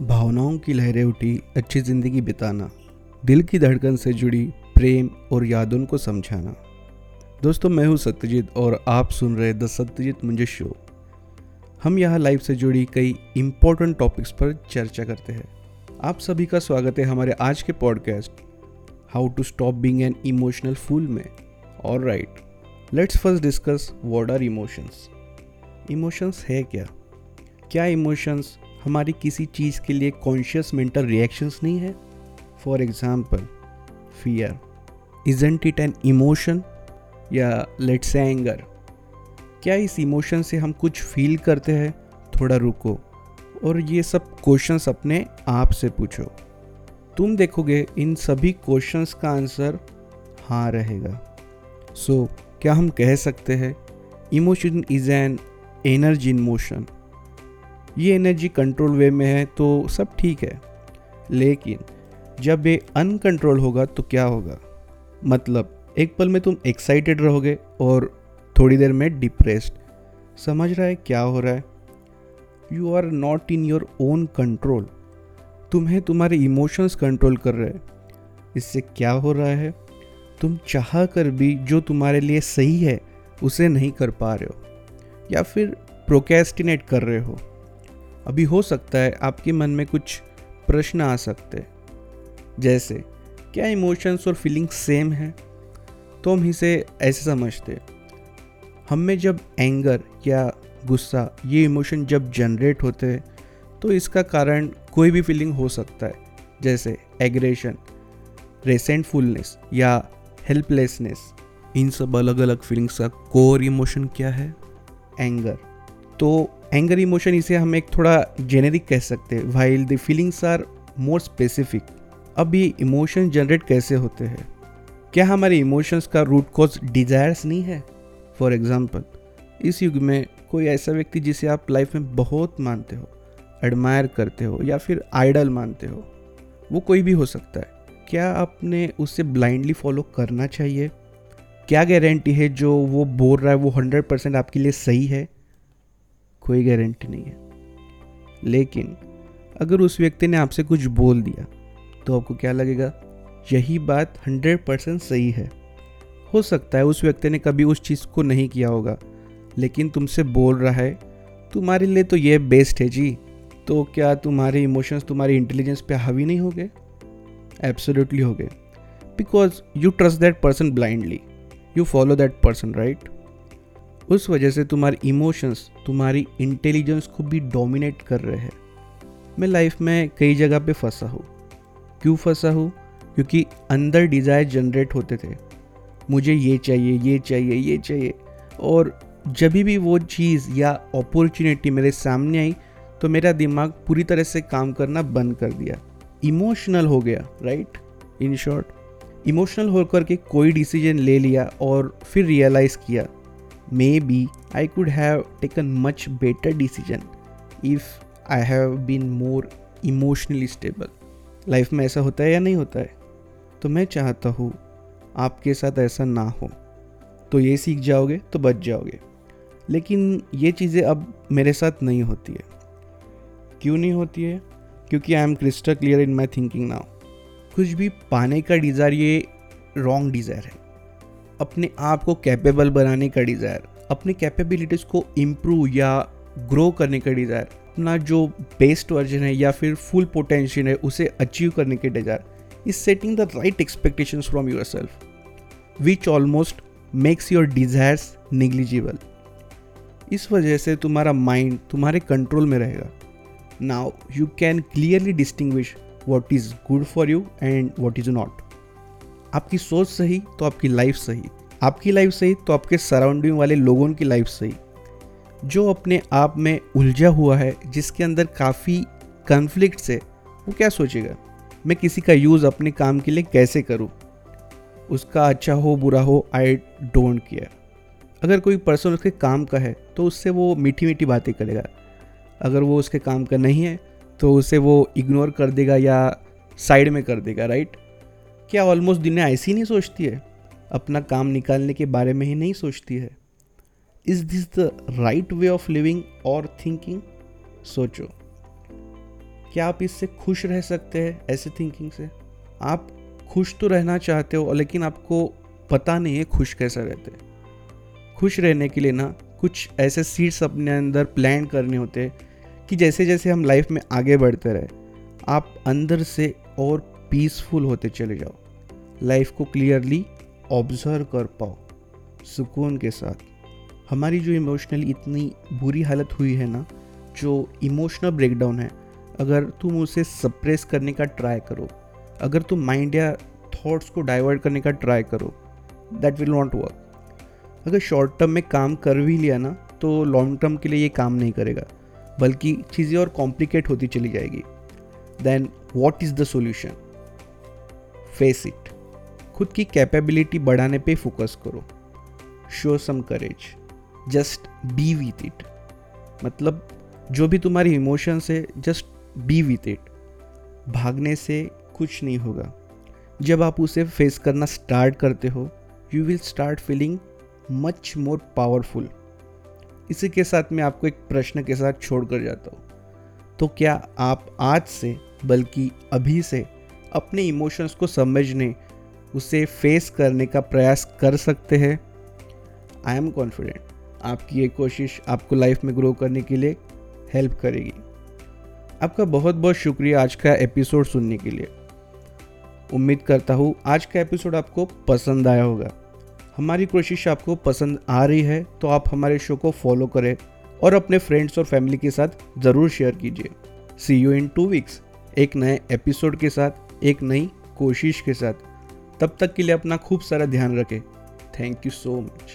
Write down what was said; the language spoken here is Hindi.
भावनाओं की लहरें उठी, अच्छी ज़िंदगी बिताना, दिल की धड़कन से जुड़ी प्रेम और यादों को समझाना। दोस्तों, मैं हूँ सत्यजीत और आप सुन रहे द सत्यजीत मुंजे शो। हम यहाँ लाइफ से जुड़ी कई इम्पोर्टेंट टॉपिक्स पर चर्चा करते हैं। आप सभी का स्वागत है हमारे आज के podcast how to stop being an emotional fool में। और right let's first discuss what are emotions emotions है क्या? क्या इमोशंस हमारी किसी चीज़ के लिए कॉन्शियस मेंटल रिएक्शंस नहीं है? For example fear isn't it an emotion या लेट्स एंगर क्या इस इमोशन से हम कुछ फील करते हैं? थोड़ा रुको। और ये सब क्वेश्चंस अपने आप से पूछो। तुम देखोगे इन सभी क्वेश्चंस का आंसर हाँ रहेगा। सो so, क्या हम कह सकते हैं? Emotion is an energy in motion ये एनर्जी कंट्रोल वे में है तो सब ठीक है। लेकिन, जब ये अनकंट्रोल होगा तो क्या होगा? मतलब एक पल में तुम एक्साइटेड रहोगे और थोड़ी देर में डिप्रेस्ड समझ रहा है क्या हो रहा है? You are not in your own control तुम्हें तुम्हारे इमोशंस कंट्रोल कर रहे हैं। इससे क्या हो रहा है? तुम चाह कर भी जो तुम्हारे लिए सही है, उसे नहीं कर पा रहे हो। या फिर प्रोकेस्टिनेट कर रहे हो। अभी हो सकता है आपके मन में कुछ प्रश्न आ सकते जैसे क्या इमोशंस और फीलिंग्स सेम हैं? तो हम इसे ऐसे समझते हम में जब एंगर या गुस्सा ये इमोशन जब जनरेट होते हैं तो इसका कारण कोई भी फीलिंग हो सकता है। जैसे एग्रेशन रेसेंटफुलनेस या हेल्पलेसनेस इन सब अलग अलग फीलिंग्स का कोर इमोशन क्या है? एंगर तो एंगर इमोशन इसे हम एक थोड़ा जेनेरिक कह सकते हैं while the feelings are more specific अब ये इमोशन जनरेट कैसे होते हैं? क्या हमारे इमोशंस का रूट कॉज डिजायर्स नहीं है? फॉर एग्ज़ाम्पल इस युग में कोई ऐसा व्यक्ति जिसे आप लाइफ में बहुत मानते हो एडमायर करते हो, या फिर आइडल मानते हो, वो कोई भी हो सकता है। क्या आपने उससे ब्लाइंडली फॉलो करना चाहिए? क्या गारंटी है जो वो बोल रहा है, वो हंड्रेड परसेंट आपके लिए सही है? कोई गारंटी नहीं है। लेकिन अगर उस व्यक्ति ने आपसे कुछ बोल दिया तो आपको क्या लगेगा? यही बात हंड्रेड परसेंट सही है। हो सकता है उस व्यक्ति ने कभी उस चीज़ को नहीं किया होगा, लेकिन तुमसे बोल रहा है, तुम्हारे लिए तो ये बेस्ट है जी। तो क्या तुम्हारे इमोशंस, तुम्हारी इंटेलिजेंस पे हावी नहीं हो गए? एब्सोल्युटली हो गए। Because you trust that person blindly you follow that person right उस वजह से तुम्हारे इमोशंस तुम्हारी इंटेलिजेंस को भी डोमिनेट कर रहे हैं। मैं लाइफ में कई जगह पे फंसा हूँ। क्यों फंसा हूँ? क्योंकि अंदर डिज़ायर जनरेट होते थे। मुझे ये चाहिए ये चाहिए ये चाहिए। और जब भी वो चीज़ या अपॉर्चुनिटी मेरे सामने आई तो मेरा दिमाग पूरी तरह से काम करना बंद कर दिया। इमोशनल हो गया राइट इन शॉर्ट इमोशनल होकर के कोई डिसीज़न ले लिया और फिर रियलाइज़ किया। Maybe I could have taken much better decision if I have been more emotionally stable life में ऐसा होता है या नहीं होता है? तो मैं चाहता हूँ आपके साथ ऐसा ना हो। तो ये सीख जाओगे तो बच जाओगे। लेकिन ये चीज़ें अब मेरे साथ नहीं होती है। क्यों नहीं होती है? क्योंकि I am crystal clear in my thinking now कुछ भी पाने का डिज़ायर ये रॉन्ग डिज़ायर है। अपने आप को कैपेबल बनाने का डिज़ायर अपने कैपेबिलिटीज़ को इम्प्रूव या ग्रो करने का डिज़ायर अपना जो बेस्ट वर्जन है या फिर फुल पोटेंशियल है उसे अचीव करने के desire is setting the right expectation from yourself which almost makes your desires negligible इस वजह से तुम्हारा माइंड तुम्हारे कंट्रोल में रहेगा। Now you can clearly distinguish what is good for you and what is not आपकी सोच सही तो आपकी लाइफ सही। आपकी लाइफ सही तो आपके सराउंडिंग वाले लोगों की लाइफ सही। जो अपने आप में उलझा हुआ है, जिसके अंदर काफ़ी कन्फ्लिक्ट है, वो क्या सोचेगा? मैं किसी का यूज़ अपने काम के लिए कैसे करूँ? उसका अच्छा हो, बुरा हो आई डोंट केयर अगर कोई पर्सन उसके काम का है तो उससे वो मीठी मीठी बातें करेगा। अगर वो उसके काम का नहीं है तो उसे वो इग्नोर कर देगा या साइड में कर देगा राइट क्या ऑलमोस्ट दुनिया ऐसी नहीं सोचती है? अपना काम निकालने के बारे में ही नहीं सोचती है। Is this the right way of living और थिंकिंग सोचो। क्या आप इससे खुश रह सकते हैं ऐसे थिंकिंग से? आप खुश तो रहना चाहते हो, लेकिन आपको पता नहीं है खुश कैसा रहते खुश रहने के लिए ना कुछ ऐसे सीड्स अपने अंदर प्लान करने होते हैं कि जैसे जैसे हम लाइफ में आगे बढ़ते रहे, आप अंदर से और पीसफुल होते चले जाओ। लाइफ को क्लियरली ऑब्ज़र्व कर पाओ, सुकून के साथ। हमारी जो इमोशनली इतनी बुरी हालत हुई है ना, जो इमोशनल ब्रेकडाउन है, अगर तुम उसे सप्रेस करने का ट्राई करो, अगर तुम माइंड या थॉट्स को डाइवर्ट करने का ट्राई करो दैट विल नॉट वर्क अगर शॉर्ट टर्म में काम कर भी लिया ना तो लॉन्ग टर्म के लिए ये काम नहीं करेगा, बल्कि चीज़ें और कॉम्प्लिकेट होती चली जाएगी। Then what is the solution face it खुद की कैपेबिलिटी बढ़ाने पे फोकस करो। Show some courage just be with it मतलब जो भी तुम्हारी इमोशंस है जस्ट बी विथ इट भागने से कुछ नहीं होगा। जब आप उसे फेस करना स्टार्ट करते हो you will start feeling much more powerful इसी के साथ मैं आपको एक प्रश्न के साथ छोड़ कर जाता हूँ। तो क्या आप आज से, बल्कि अभी से, अपने इमोशंस को समझने उसे फेस करने का प्रयास कर सकते हैं। आई एम कॉन्फिडेंट आपकी ये कोशिश आपको लाइफ में ग्रो करने के लिए हेल्प करेगी। आपका बहुत बहुत शुक्रिया आज का एपिसोड सुनने के लिए। उम्मीद करता हूँ आज का एपिसोड आपको पसंद आया होगा। हमारी कोशिश आपको पसंद आ रही है तो आप हमारे शो को फॉलो करें और अपने फ्रेंड्स और फैमिली के साथ ज़रूर शेयर कीजिए। See you in two weeks एक नए एपिसोड के साथ, एक नई कोशिश के साथ। तब तक के लिए अपना खूब सारा ध्यान रखें। Thank you so much